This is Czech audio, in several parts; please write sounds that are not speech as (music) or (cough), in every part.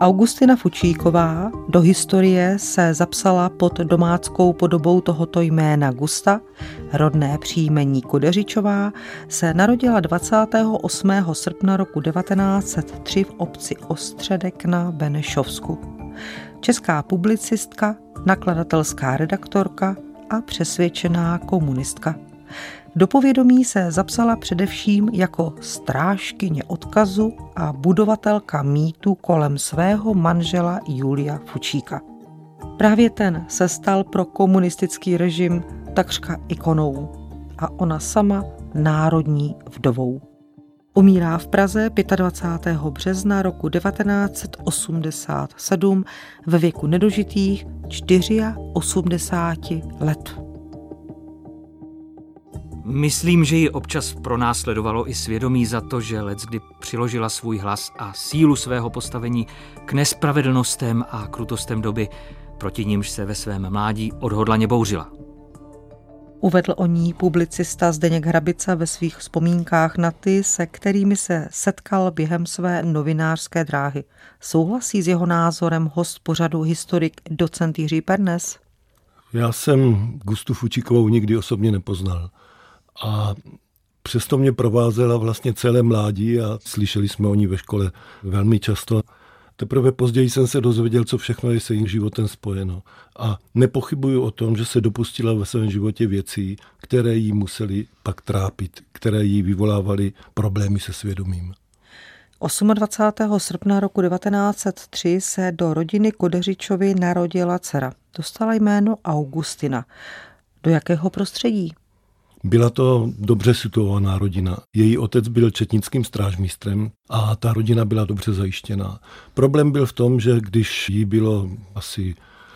Augustina Fučíková do historie se zapsala pod domáckou podobou tohoto jména Gusta. Rodné příjmení Kudeřičová se narodila 28. srpna roku 1903 v obci Ostředek na Benešovsku. Česká publicistka, nakladatelská redaktorka a přesvědčená komunistka. Do povědomí se zapsala především jako strážkyně odkazu a budovatelka mýtu kolem svého manžela Julia Fučíka. Právě ten se stal pro komunistický režim takřka ikonou a ona sama národní vdovou. Umírá v Praze 25. března roku 1987 ve věku nedožitých 84 let. Myslím, že ji občas pronásledovalo i svědomí za to, že let, kdy přiložila svůj hlas a sílu svého postavení k nespravedlnostem a krutostem doby, proti nímž se ve svém mládí odhodlaně bouřila. Uvedl o ní publicista Zdeněk Hrabica ve svých vzpomínkách na ty, se kterými se setkal během své novinářské dráhy. Souhlasí s jeho názorem host pořadu historik docent Jiří Pernes? Já jsem Gustu Fučíkovou nikdy osobně nepoznal. A přesto mě provázela vlastně celé mládí a slyšeli jsme o ní ve škole velmi často. Teprve později jsem se dozvěděl, co všechno je se jejím životem spojeno. A nepochybuju o tom, že se dopustila ve svém životě věcí, které jí museli pak trápit, které jí vyvolávaly problémy se svědomím. 28. srpna roku 1903 se do rodiny Kodeřičovi narodila dcera. Dostala jméno Augustina. Do jakého prostředí? Byla to dobře situovaná rodina. Její otec byl četnickým strážmistrem a ta rodina byla dobře zajištěná. Problém byl v tom, že když jí bylo asi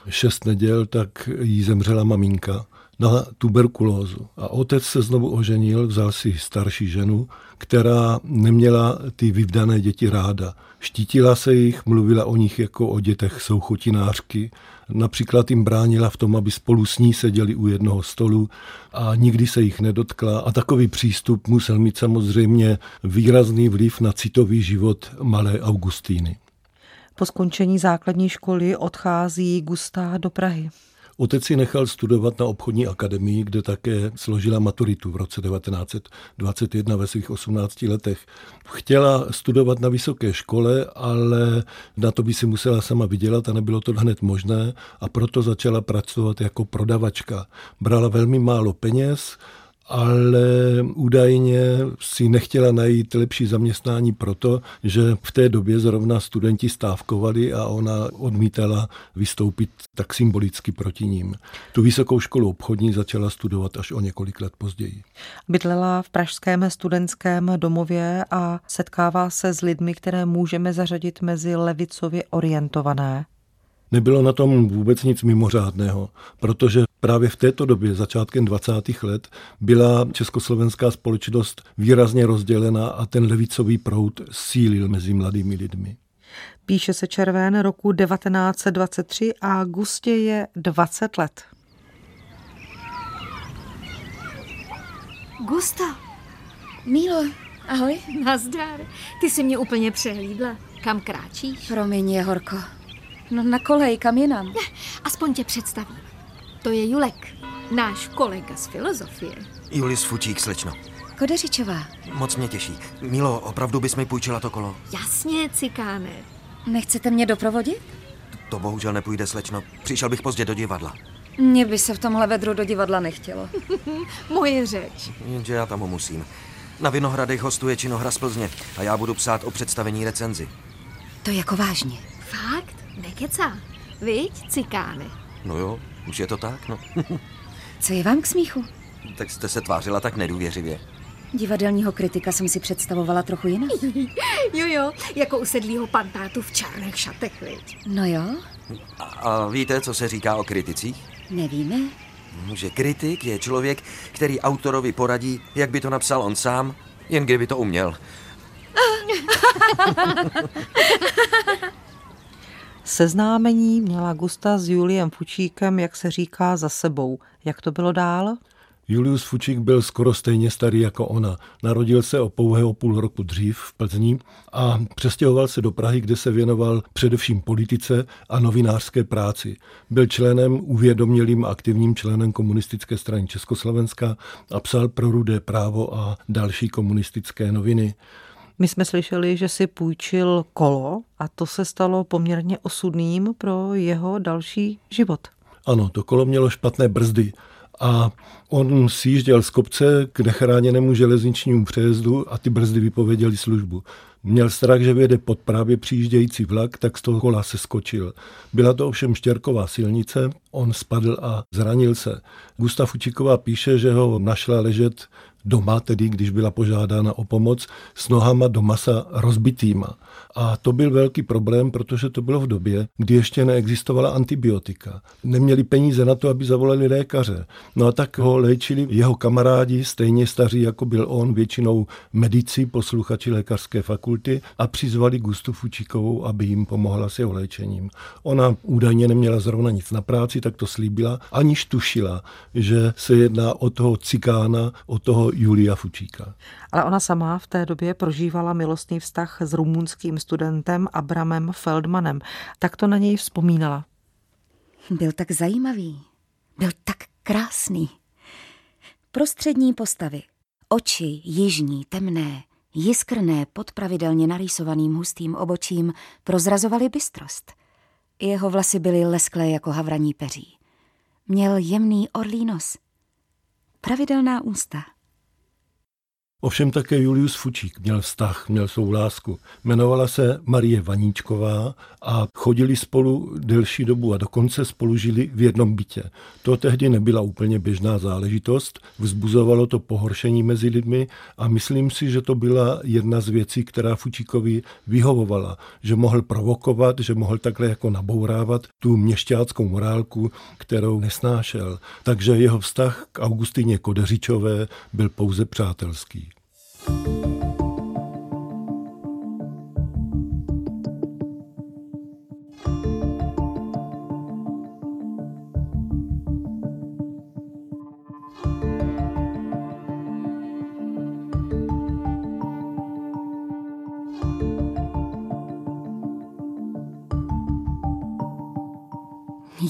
šest neděl, tak jí zemřela maminka na tuberkulózu. A otec se znovu oženil, vzal si starší ženu, která neměla ty vyvdané děti ráda. Štítila se jich, mluvila o nich jako o dětech souchutinářky, například jim bránila v tom, aby spolu s ní seděli u jednoho stolu a nikdy se jich nedotkla. A takový přístup musel mít samozřejmě výrazný vliv na citový život malé Augustíny. Po skončení základní školy odchází Gustá do Prahy. Otec si nechal studovat na obchodní akademii, kde také složila maturitu v roce 1921 ve svých 18 letech. Chtěla studovat na vysoké škole, ale na to by si musela sama vydělat a nebylo to hned možné a proto začala pracovat jako prodavačka. Brala velmi málo peněz, ale údajně si nechtěla najít lepší zaměstnání proto, že v té době zrovna studenti stávkovali a ona odmítala vystoupit tak symbolicky proti ním. Tu vysokou školu obchodní začala studovat až o několik let později. Bydlela v pražském studentském domově a setkává se s lidmi, které můžeme zařadit mezi levicově orientované. Nebylo na tom vůbec nic mimořádného, protože právě v této době, začátkem 20. let, byla československá společnost výrazně rozdělena a ten levicový proud sílil mezi mladými lidmi. Píše se červen roku 1923 a Gustě je 20 let. Gusta, Mílo, ahoj. Nazdar. Ty jsi mě úplně přehlídla. Kam kráčíš? Promiň, je horko. No na kolej, kam jinam? Aspoň tě představím. To je Julek, náš kolega z filozofie. Julis Fučík, slečno. Kodeřičová. Moc mě těší. Milo, opravdu bys mi půjčila to kolo? Jasně, cikáne. Nechcete mě doprovodit? To bohužel nepůjde, slečno. Přišel bych pozdě do divadla. Mně by se v tomhle vedru do divadla nechtělo. (laughs) Moje řeč. Jenže já tam musím. Na Vinohradech hostuje činohra z Plzně a já budu psát o představení recenzi. To jako vážně. Fakt? Nekecá. Viď, cikáne? No jo, už je to tak, no. (laughs) Co je vám k smíchu? tak jste se tvářila tak nedůvěřivě. Divadelního kritika jsem si představovala trochu jinak. (laughs) jo, jo, jako usedlýho pantátu v černých šatech, viď? No jo. A, a víte, co se říká o kriticích? Nevíme. Že kritik je člověk, který autorovi poradí, jak by to napsal on sám, jen kdyby to uměl. (laughs) Seznámení měla Gusta s Juliem Fučíkem, jak se říká, za sebou. Jak to bylo dál? Julius Fučík byl skoro stejně starý jako ona. Narodil se o pouhého půl roku dřív v Plzni a přestěhoval se do Prahy, kde se věnoval především politice a novinářské práci. Byl členem, uvědomělým aktivním členem komunistické strany Československa a psal pro Rudé právo a další komunistické noviny. My jsme slyšeli, že si půjčil kolo a to se stalo poměrně osudným pro jeho další život. Ano, to kolo mělo špatné brzdy a on sjížděl z kopce k nechráněnému železničnímu přejezdu a ty brzdy vypověděly službu. Měl strach, že vyjede pod právě přijíždějící vlak, tak z toho kola se skočil. Byla to ovšem štěrková silnice, on spadl a zranil se. Gustav Učíková píše, že ho našla ležet doma, tedy když byla požádána o pomoc, s nohama do masa rozbitýma. A to byl velký problém, protože to bylo v době, kdy ještě neexistovala antibiotika. Neměli peníze na to, aby zavolali lékaře. No a tak ho léčili jeho kamarádi, stejně staří jako byl on, většinou medici, posluchači lékařské fakulty a přizvali Gustu Fučíkovou, aby jim pomohla s jeho léčením. Ona údajně neměla zrovna nic na práci, tak to slíbila, aniž tušila, že se jedná o toho cikána, o toho Julia Fučíka. Ale ona sama v té době prožívala milostný vztah s rumunským studentem Abramem Feldmanem. Tak to na něj vzpomínala. Byl tak zajímavý. Byl tak krásný. Prostřední postavy. Oči jižní, temné, jiskrné pod pravidelně narýsovaným hustým obočím prozrazovaly bystrost. Jeho vlasy byly lesklé jako havraní peří. Měl jemný orlí nos. Pravidelná ústa. Ovšem také Julius Fučík měl vztah, měl svou lásku. Jmenovala se Marie Vaníčková a chodili spolu delší dobu a dokonce spolu žili v jednom bytě. To tehdy nebyla úplně běžná záležitost, vzbuzovalo to pohoršení mezi lidmi a myslím si, že to byla jedna z věcí, která Fučíkovi vyhovovala, že mohl provokovat, že mohl takhle jako nabourávat tu měšťáckou morálku, kterou nesnášel. Takže jeho vztah k Augustině Kodeřičové byl pouze přátelský.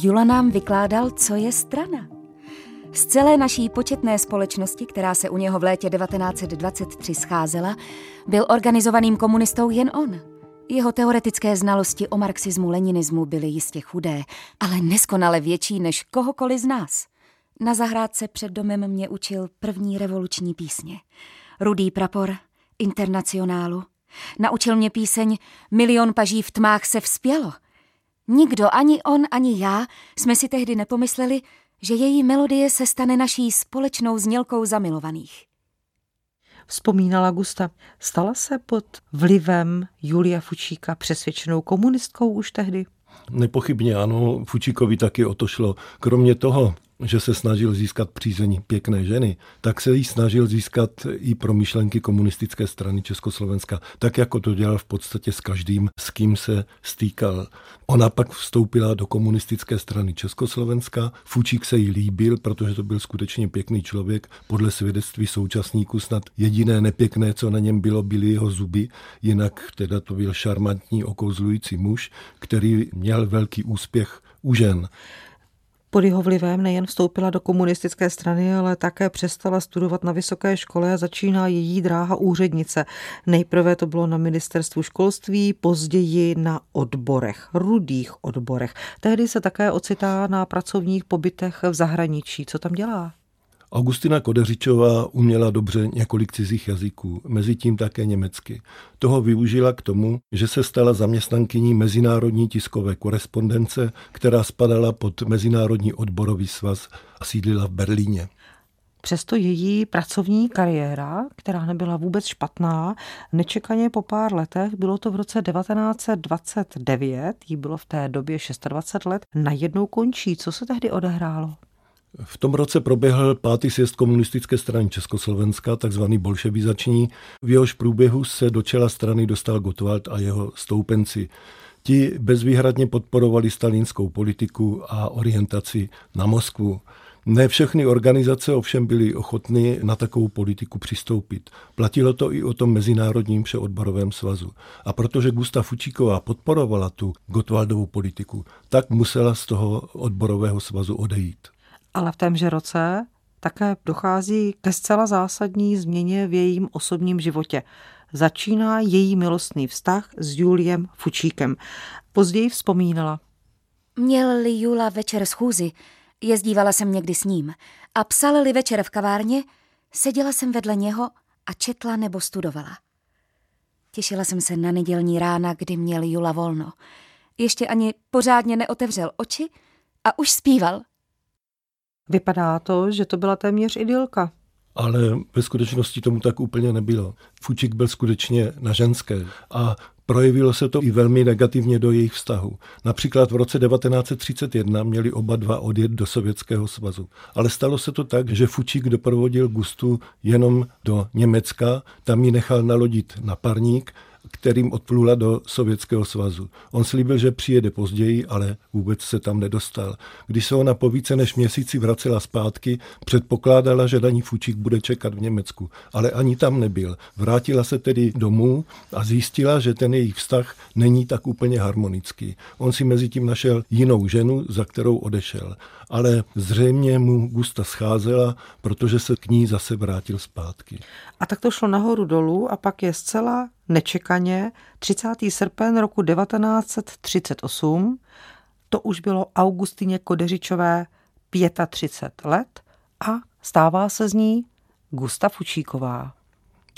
Jula nám vykládal, co je strana. Z celé naší početné společnosti, která se u něho v létě 1923 scházela, byl organizovaným komunistou jen on. Jeho teoretické znalosti o marxismu, leninismu byly jistě chudé, ale neskonale větší než kohokoliv z nás. Na zahrádce před domem mě učil první revoluční písně. Rudý prapor, internacionálu. Naučil mě píseň Milion paží v tmách se vzpělo. Nikdo, ani on, ani já, jsme si tehdy nepomysleli, že její melodie se stane naší společnou znělkou zamilovaných. Vzpomínala Gusta, stala se pod vlivem Julia Fučíka přesvědčenou komunistkou už tehdy? Nepochybně ano, Fučíkovi taky o to šlo. Kromě toho, že se snažil získat přízeň pěkné ženy, tak se jí snažil získat i pro myšlenky komunistické strany Československa, tak jako to dělal v podstatě s každým, s kým se stýkal. Ona pak vstoupila do komunistické strany Československa, Fučík se jí líbil, protože to byl skutečně pěkný člověk, podle svědectví současníků snad jediné nepěkné, co na něm bylo, byly jeho zuby, jinak teda to byl šarmantní okouzlující muž, který měl velký úspěch u žen. Pod jeho vlivem nejen vstoupila do komunistické strany, ale také přestala studovat na vysoké škole a začíná její dráha úřednice. Nejprve to bylo na ministerstvu školství, později na odborech, rudých odborech. Tehdy se také ocitá na pracovních pobytech v zahraničí. Co tam dělá? Augustina Kodeřičová uměla dobře několik cizích jazyků, mezi tím také německy. Toho využila k tomu, že se stala zaměstnankyní Mezinárodní tiskové korespondence, která spadala pod Mezinárodní odborový svaz a sídlila v Berlíně. Přesto její pracovní kariéra, která nebyla vůbec špatná, nečekaně po pár letech, bylo to v roce 1929, jí bylo v té době 26 let, najednou končí. Co se tehdy odehrálo? V tom roce proběhl pátý sjezd komunistické strany Československa, takzvaný bolševizační. V jehož průběhu se do čela strany dostal Gottwald a jeho stoupenci. Ti bezvýhradně podporovali stalinskou politiku a orientaci na Moskvu. Ne všechny organizace ovšem byly ochotny na takovou politiku přistoupit. Platilo to i o tom Mezinárodním všeodborovém svazu. A protože Gustav Fučíková podporovala tu Gotwaldovu politiku, tak musela z toho odborového svazu odejít. Ale v témže roce také dochází ke zcela zásadní změně v jejím osobním životě. Začíná její milostný vztah s Juliem Fučíkem. Později vzpomínala. Měl-li Jula večer schůzi, jezdívala jsem někdy s ním a psal-li večer v kavárně, seděla jsem vedle něho a četla nebo studovala. Těšila jsem se na nedělní rána, kdy měl Jula volno. Ještě ani pořádně neotevřel oči a už zpíval. Vypadá to, že to byla téměř idylka. Ale ve skutečnosti tomu tak úplně nebylo. Fučik byl skutečně na ženské a projevilo se to i velmi negativně do jejich vztahu. Například v roce 1931 měli oba dva odjet do Sovětského svazu. Ale stalo se to tak, že Fučík doprovodil Gustu jenom do Německa, tam ji nechal nalodit na parník kterým odplula do Sovětského svazu. On slíbil, že přijede později, ale vůbec se tam nedostal. Když se ona po více než měsíci vracela zpátky, předpokládala, že Daní Fučík bude čekat v Německu, ale ani tam nebyl. Vrátila se tedy domů a zjistila, že ten jejich vztah není tak úplně harmonický. On si mezi tím našel jinou ženu, za kterou odešel. Ale zřejmě mu Gusta scházela, protože se k ní zase vrátil zpátky. A tak to šlo nahoru dolů a pak je zcela nečekaně 30. srpen roku 1938, to už bylo Augustině Kodeřičové 35 let a stává se z ní Gusta Fučíková.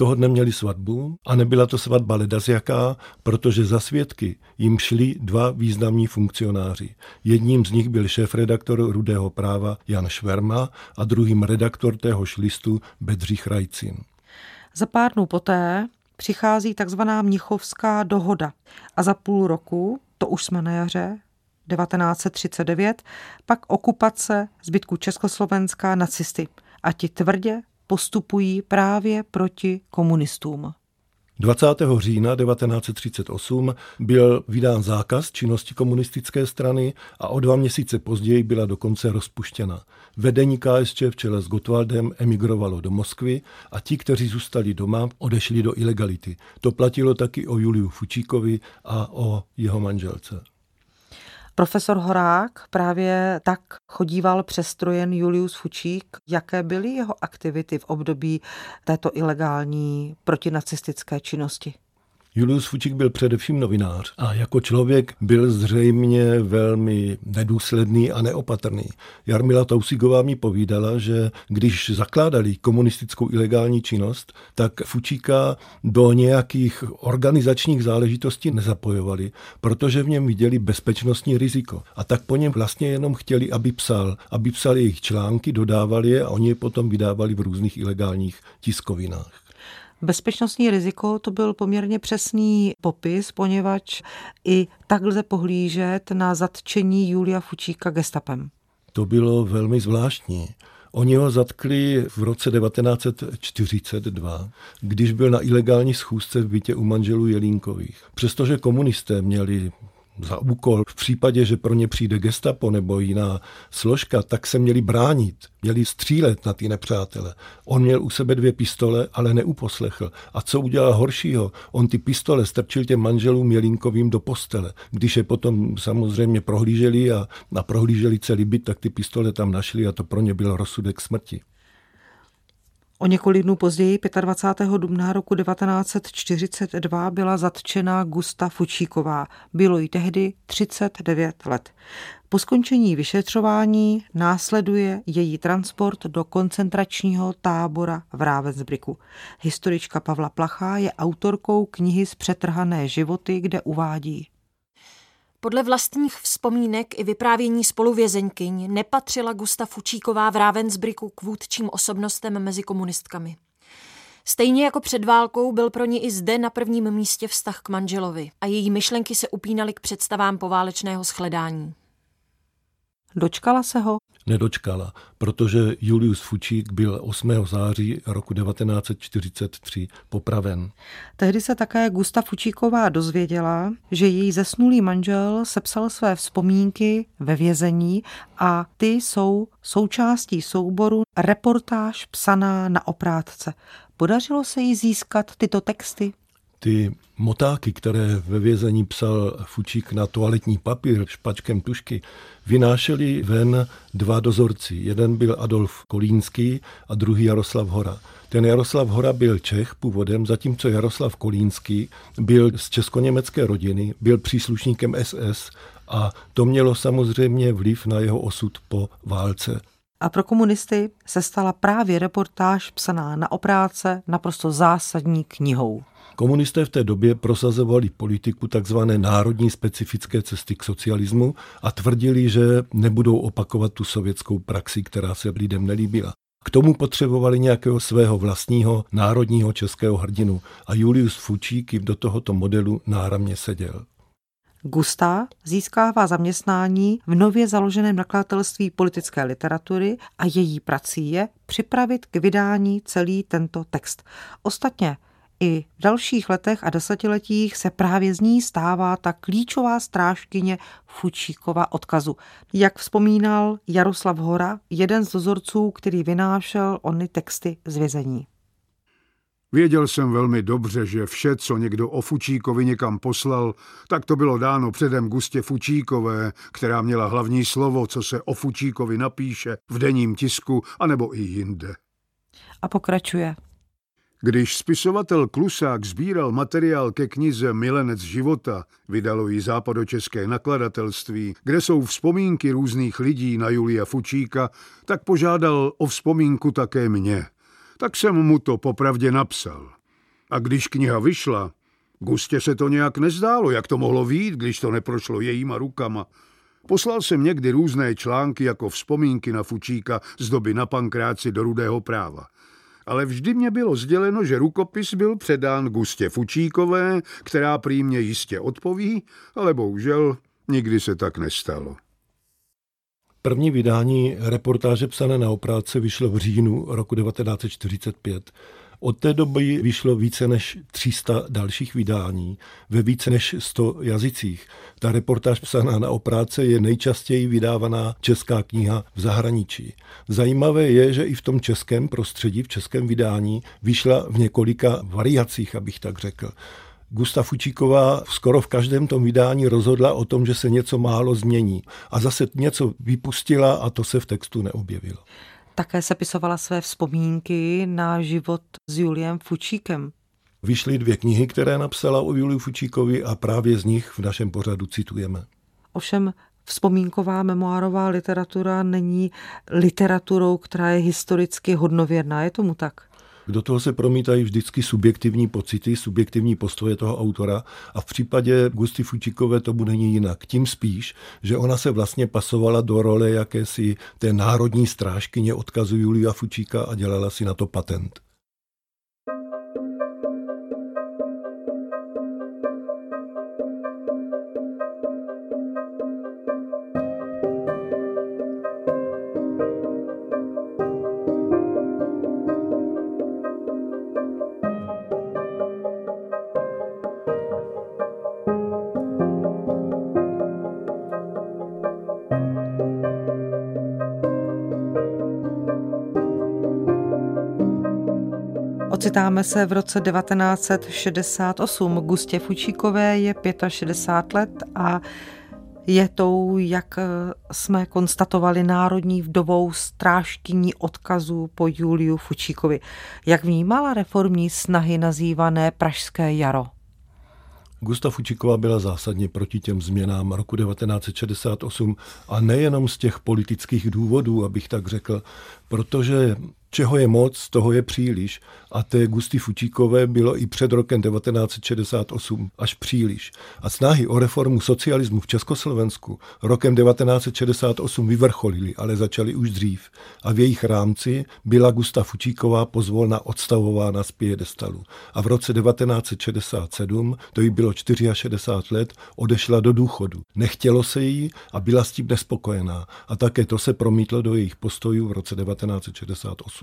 Toho dne měli svatbu a nebyla to svatba ledasjaká, protože za svědky jim šli dva významní funkcionáři. Jedním z nich byl šéf-redaktor Rudého práva Jan Šverma a druhým redaktor téhož listu Bedřich Rajcin. Za pár dnů poté přichází takzvaná Mnichovská dohoda a za půl roku, to už jsme na jaře, 1939, pak okupace zbytku Československa nacisty a ti tvrdě postupují právě proti komunistům. 20. října 1938 byl vydán zákaz činnosti komunistické strany a o dva měsíce později byla dokonce rozpuštěna. Vedení KSČ v čele s Gotwaldem emigrovalo do Moskvy a ti, kteří zůstali doma, odešli do ilegality. To platilo taky o Juliu Fučíkovi a o jeho manželce. Profesor Horák právě tak chodíval přestrojen Julius Fučík. Jaké byly jeho aktivity v období této ilegální protinacistické činnosti? Julius Fučík byl především novinář a jako člověk byl zřejmě velmi nedůsledný a neopatrný. Jarmila Tausigová mi povídala, že když zakládali komunistickou ilegální činnost, tak Fučíka do nějakých organizačních záležitostí nezapojovali, protože v něm viděli bezpečnostní riziko. A tak po něm vlastně jenom chtěli, aby psal, aby psal jejich články, dodávali je a oni je potom vydávali v různých ilegálních tiskovinách. Bezpečnostní riziko to byl poměrně přesný popis, poněvadž i tak lze pohlížet na zatčení Julia Fučíka gestapem. To bylo velmi zvláštní. Oni ho zatkli v roce 1942, když byl na ilegální schůzce v bytě u manželů Jelínkových. Přestože komunisté měli za úkol v případě, že pro ně přijde gestapo nebo jiná složka, tak se měli bránit, měli střílet na ty nepřátele. On měl u sebe dvě pistole, ale neuposlechl. A co udělal horšího? On ty pistole strčil těm manželům Jelínkovým do postele. Když je potom samozřejmě prohlíželi a, a prohlíželi celý byt, tak ty pistole tam našli a to pro ně byl rozsudek smrti. O několik dnů později, 25. dubna roku 1942, byla zatčena Gusta Fučíková. Bylo jí tehdy 39 let. Po skončení vyšetřování následuje její transport do koncentračního tábora v Ravensbrücku. Historička Pavla Plachá je autorkou knihy z přetrhané životy, kde uvádí. Podle vlastních vzpomínek i vyprávění spoluvězeňkyň nepatřila Gusta Fučíková v Ravensbricku k vůdčím osobnostem mezi komunistkami. Stejně jako před válkou byl pro ní i zde na prvním místě vztah k manželovi a její myšlenky se upínaly k představám poválečného shledání. Dočkala se ho? Nedočkala, protože Julius Fučík byl 8. září roku 1943 popraven. Tehdy se také Gusta Fučíková dozvěděla, že její zesnulý manžel sepsal své vzpomínky ve vězení a ty jsou součástí souboru reportáž psaná na oprátce. Podařilo se jí získat tyto texty? Ty motáky, které ve vězení psal Fučík na toaletní papír špačkem tušky, vynášeli ven dva dozorci. Jeden byl Adolf Kolínský a druhý Jaroslav Hora. Ten Jaroslav Hora byl Čech původem, zatímco Jaroslav Kolínský byl z česko-německé rodiny, byl příslušníkem SS a to mělo samozřejmě vliv na jeho osud po válce. A pro komunisty se stala právě reportáž psaná na opráce naprosto zásadní knihou. Komunisté v té době prosazovali politiku tzv. národní specifické cesty k socialismu a tvrdili, že nebudou opakovat tu sovětskou praxi, která se lidem nelíbila. K tomu potřebovali nějakého svého vlastního národního českého hrdinu a Julius Fučík do tohoto modelu náramně seděl. Gusta získává zaměstnání v nově založeném nakladatelství politické literatury a její prací je připravit k vydání celý tento text. Ostatně i v dalších letech a desetiletích se právě z ní stává ta klíčová strážkyně Fučíkova odkazu. Jak vzpomínal Jaroslav Hora, jeden z dozorců, který vynášel ony texty z vězení. Věděl jsem velmi dobře, že vše, co někdo o Fučíkovi někam poslal, tak to bylo dáno předem Gustě Fučíkové, která měla hlavní slovo, co se o Fučíkovi napíše v denním tisku anebo i jinde. A pokračuje. Když spisovatel Klusák sbíral materiál ke knize Milenec života, vydalo ji západočeské nakladatelství, kde jsou vzpomínky různých lidí na Julia Fučíka, tak požádal o vzpomínku také mě. Tak jsem mu to popravdě napsal. A když kniha vyšla, Gustě se to nějak nezdálo, jak to mohlo vít, když to neprošlo jejíma rukama. Poslal jsem někdy různé články jako vzpomínky na Fučíka z doby na pankráci do rudého práva ale vždy mě bylo sděleno, že rukopis byl předán Gustě Fučíkové, která prý mě jistě odpoví, ale bohužel nikdy se tak nestalo. První vydání reportáže psané na opráce vyšlo v říjnu roku 1945 od té doby vyšlo více než 300 dalších vydání ve více než 100 jazycích. Ta reportáž psaná na opráce je nejčastěji vydávaná česká kniha v zahraničí. Zajímavé je, že i v tom českém prostředí, v českém vydání, vyšla v několika variacích, abych tak řekl. Gustav Fučíková skoro v každém tom vydání rozhodla o tom, že se něco málo změní. A zase něco vypustila a to se v textu neobjevilo. Také sepisovala své vzpomínky na život s Juliem Fučíkem. Vyšly dvě knihy, které napsala o Juliu Fučíkovi a právě z nich v našem pořadu citujeme. Ovšem vzpomínková memoárová literatura není literaturou, která je historicky hodnověrná. Je tomu tak? Do toho se promítají vždycky subjektivní pocity, subjektivní postoje toho autora a v případě Gusty Fučíkové to bude jinak. Tím spíš, že ona se vlastně pasovala do role jakési té národní strážkyně odkazu Julia Fučíka a dělala si na to patent. Ocitáme se v roce 1968. Gustě Fučíkové je 65 let a je tou, jak jsme konstatovali, národní vdovou strážkyní odkazu po Juliu Fučíkovi. Jak vnímala reformní snahy nazývané Pražské jaro? Gustav Fučíková byla zásadně proti těm změnám roku 1968 a nejenom z těch politických důvodů, abych tak řekl, protože čeho je moc, toho je příliš. A té Gusty Fučíkové bylo i před rokem 1968 až příliš. A snahy o reformu socialismu v Československu rokem 1968 vyvrcholily, ale začaly už dřív. A v jejich rámci byla Gusta Fučíková pozvolna odstavována z piedestalu. A v roce 1967, to jí bylo 64 let, odešla do důchodu. Nechtělo se jí a byla s tím nespokojená. A také to se promítlo do jejich postojů v roce 1968.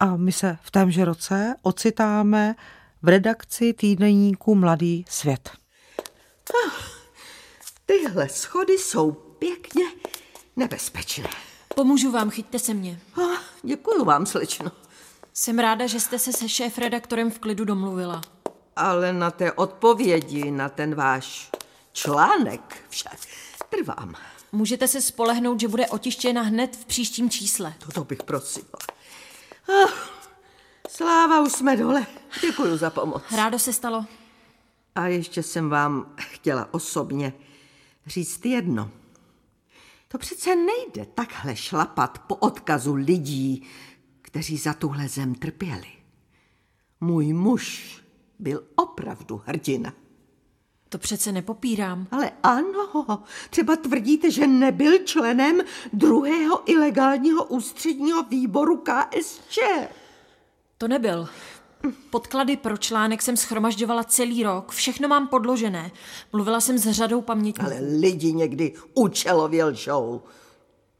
A my se v témže roce ocitáme v redakci týdeníku Mladý svět. Ah, tyhle schody jsou pěkně nebezpečné. Pomůžu vám, chyťte se mě. Ah, děkuji vám, slečno. Jsem ráda, že jste se se šéf-redaktorem v klidu domluvila. Ale na té odpovědi, na ten váš článek však trvám. Můžete se spolehnout, že bude otištěna hned v příštím čísle. To bych prosila. Oh, sláva, už jsme dole. Děkuji za pomoc. Rádo se stalo. A ještě jsem vám chtěla osobně říct jedno. To přece nejde takhle šlapat po odkazu lidí, kteří za tuhle zem trpěli. Můj muž byl opravdu hrdina. To přece nepopírám. Ale ano, třeba tvrdíte, že nebyl členem druhého ilegálního ústředního výboru KSČ. To nebyl. Podklady pro článek jsem schromažďovala celý rok, všechno mám podložené. Mluvila jsem s řadou pamětníků. Ale lidi někdy účelově lžou.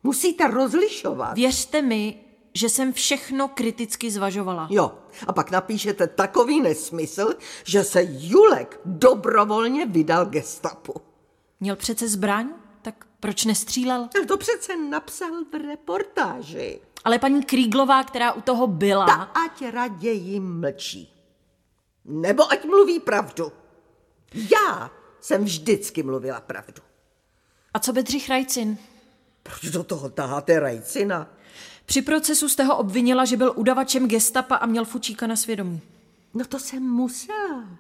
Musíte rozlišovat. Věřte mi, že jsem všechno kriticky zvažovala. Jo, a pak napíšete takový nesmysl, že se Julek dobrovolně vydal gestapu. Měl přece zbraň, tak proč nestřílel? To přece napsal v reportáži. Ale paní Kríglová, která u toho byla... Ta ať raději mlčí. Nebo ať mluví pravdu. Já jsem vždycky mluvila pravdu. A co Bedřich Rajcin? Proč do toho taháte Rajcina? Při procesu jste ho obvinila, že byl udavačem gestapa a měl fučíka na svědomí. No to jsem musela.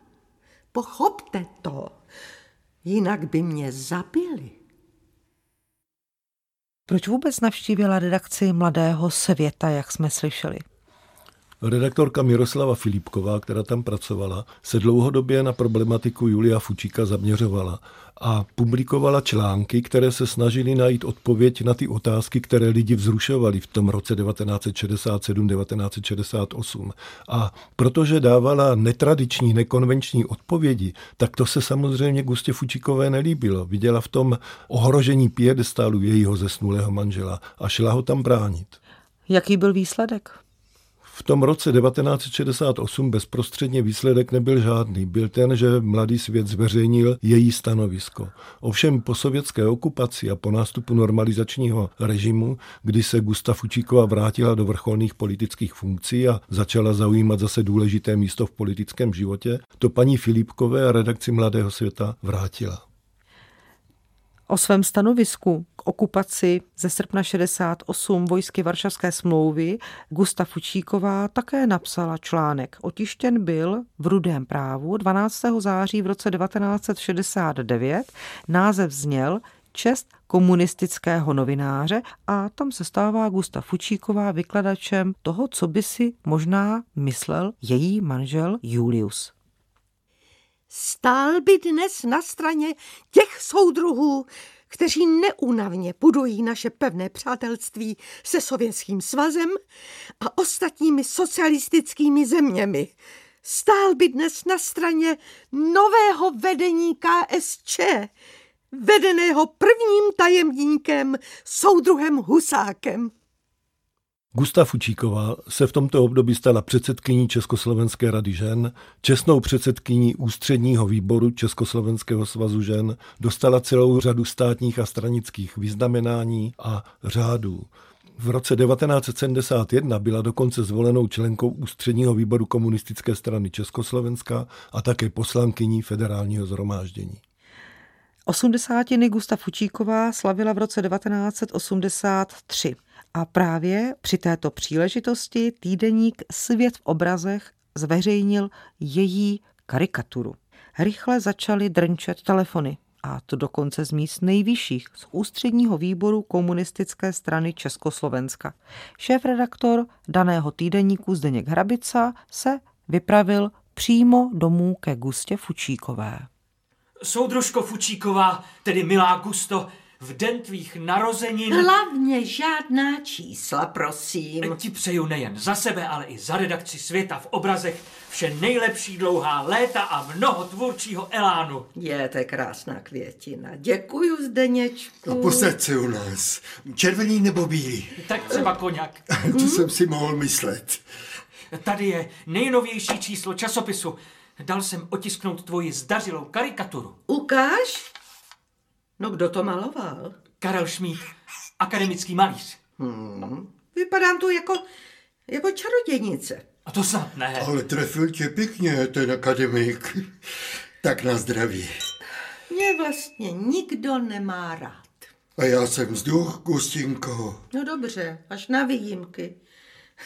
Pochopte to. Jinak by mě zabili. Proč vůbec navštívila redakci Mladého světa, jak jsme slyšeli? Redaktorka Miroslava Filipková, která tam pracovala, se dlouhodobě na problematiku Julia Fučíka zaměřovala a publikovala články, které se snažily najít odpověď na ty otázky, které lidi vzrušovali v tom roce 1967-1968. A protože dávala netradiční, nekonvenční odpovědi, tak to se samozřejmě Gustě Fučíkové nelíbilo. Viděla v tom ohrožení piedestálu jejího zesnulého manžela a šla ho tam bránit. Jaký byl výsledek? V tom roce 1968 bezprostředně výsledek nebyl žádný. Byl ten, že mladý svět zveřejnil její stanovisko. Ovšem po sovětské okupaci a po nástupu normalizačního režimu, kdy se Gustav Fučíková vrátila do vrcholných politických funkcí a začala zaujímat zase důležité místo v politickém životě, to paní Filipkové a redakci Mladého světa vrátila. O svém stanovisku okupaci ze srpna 68 vojsky Varšavské smlouvy Gusta Fučíková také napsala článek. Otištěn byl v Rudém právu 12. září v roce 1969. Název zněl Čest komunistického novináře a tam se stává Gusta Fučíková vykladačem toho, co by si možná myslel její manžel Julius. Stál by dnes na straně těch soudruhů, kteří neúnavně budují naše pevné přátelství se Sovětským svazem a ostatními socialistickými zeměmi. Stál by dnes na straně nového vedení KSČ, vedeného prvním tajemníkem soudruhem Husákem. Gustav Fučíková se v tomto období stala předsedkyní Československé rady žen, čestnou předsedkyní ústředního výboru Československého svazu žen, dostala celou řadu státních a stranických vyznamenání a řádů. V roce 1971 byla dokonce zvolenou členkou ústředního výboru komunistické strany Československa a také poslankyní federálního zhromáždění. Osmdesátiny Gustav Fučíková slavila v roce 1983. A právě při této příležitosti týdeník Svět v obrazech zveřejnil její karikaturu. Rychle začaly drnčet telefony a to dokonce z míst nejvyšších z ústředního výboru komunistické strany Československa. Šéf-redaktor daného týdeníku Zdeněk Hrabica se vypravil přímo domů ke Gustě Fučíkové. Soudružko Fučíková, tedy milá Gusto, v den tvých narozenin... Hlavně žádná čísla, prosím. Ti přeju nejen za sebe, ale i za redakci světa v obrazech vše nejlepší dlouhá léta a mnoho tvůrčího elánu. Je, to je krásná květina. Děkuju, Zdeněčku. A posaď se u nás. Červený nebo bílý? Tak třeba koněk. (laughs) to jsem si mohl myslet. Tady je nejnovější číslo časopisu. Dal jsem otisknout tvoji zdařilou karikaturu. Ukáž? No kdo to maloval? Karel Šmíd, akademický malíř. Hmm. Vypadám tu jako, jako čarodějnice. A to snad ne. Ale trefil tě pěkně, ten akademik. Tak na zdraví. Mě vlastně nikdo nemá rád. A já jsem vzduch, Gustinko. No dobře, až na výjimky.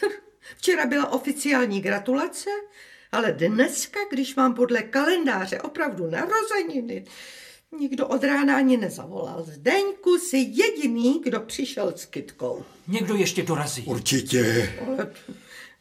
(laughs) Včera byla oficiální gratulace, ale dneska, když mám podle kalendáře opravdu narozeniny, Nikdo od rána ani nezavolal. Zdeňku si jediný, kdo přišel s kytkou. Někdo ještě dorazí. Určitě. Ale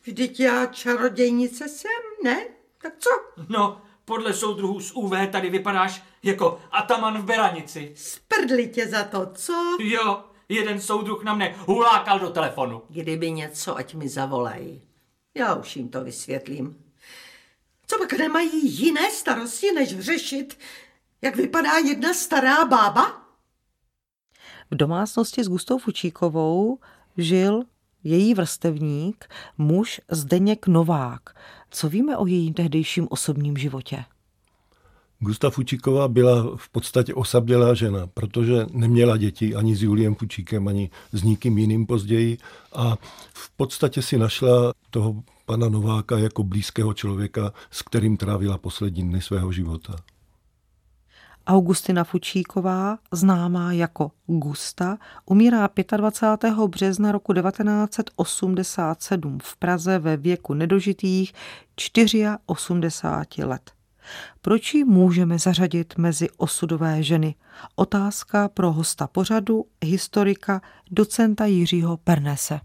vždyť já čarodějnice jsem, ne? Tak co? No, podle soudruhů z UV tady vypadáš jako ataman v Beranici. Sprdli tě za to, co? Jo, jeden soudruh na mne hulákal do telefonu. Kdyby něco, ať mi zavolají. Já už jim to vysvětlím. Co pak nemají jiné starosti, než řešit, jak vypadá jedna stará bába? V domácnosti s Gustou Fučíkovou žil její vrstevník, muž Zdeněk Novák. Co víme o jejím tehdejším osobním životě? Gusta Fučíková byla v podstatě osamělá žena, protože neměla děti ani s Juliem Fučíkem, ani s nikým jiným později a v podstatě si našla toho pana Nováka jako blízkého člověka, s kterým trávila poslední dny svého života. Augustina Fučíková, známá jako Gusta, umírá 25. března roku 1987 v Praze ve věku nedožitých 84 let. Proč ji můžeme zařadit mezi osudové ženy? Otázka pro hosta pořadu, historika, docenta Jiřího Pernese.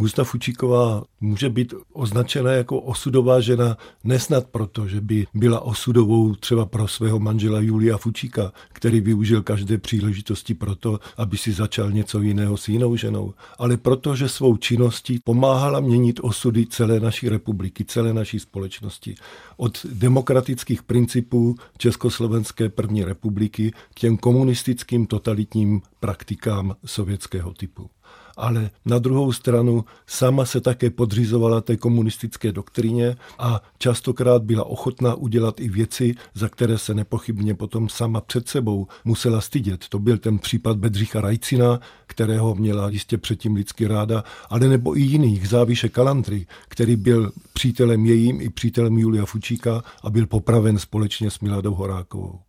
Gusta Fučíková může být označena jako osudová žena nesnad proto, že by byla osudovou třeba pro svého manžela Julia Fučíka, který využil každé příležitosti proto, aby si začal něco jiného s jinou ženou, ale proto, že svou činností pomáhala měnit osudy celé naší republiky, celé naší společnosti. Od demokratických principů Československé první republiky k těm komunistickým totalitním praktikám sovětského typu ale na druhou stranu sama se také podřizovala té komunistické doktríně a častokrát byla ochotná udělat i věci, za které se nepochybně potom sama před sebou musela stydět. To byl ten případ Bedřicha Rajcina, kterého měla jistě předtím lidsky ráda, ale nebo i jiných, Záviše Kalantry, který byl přítelem jejím i přítelem Julia Fučíka a byl popraven společně s Miladou Horákovou.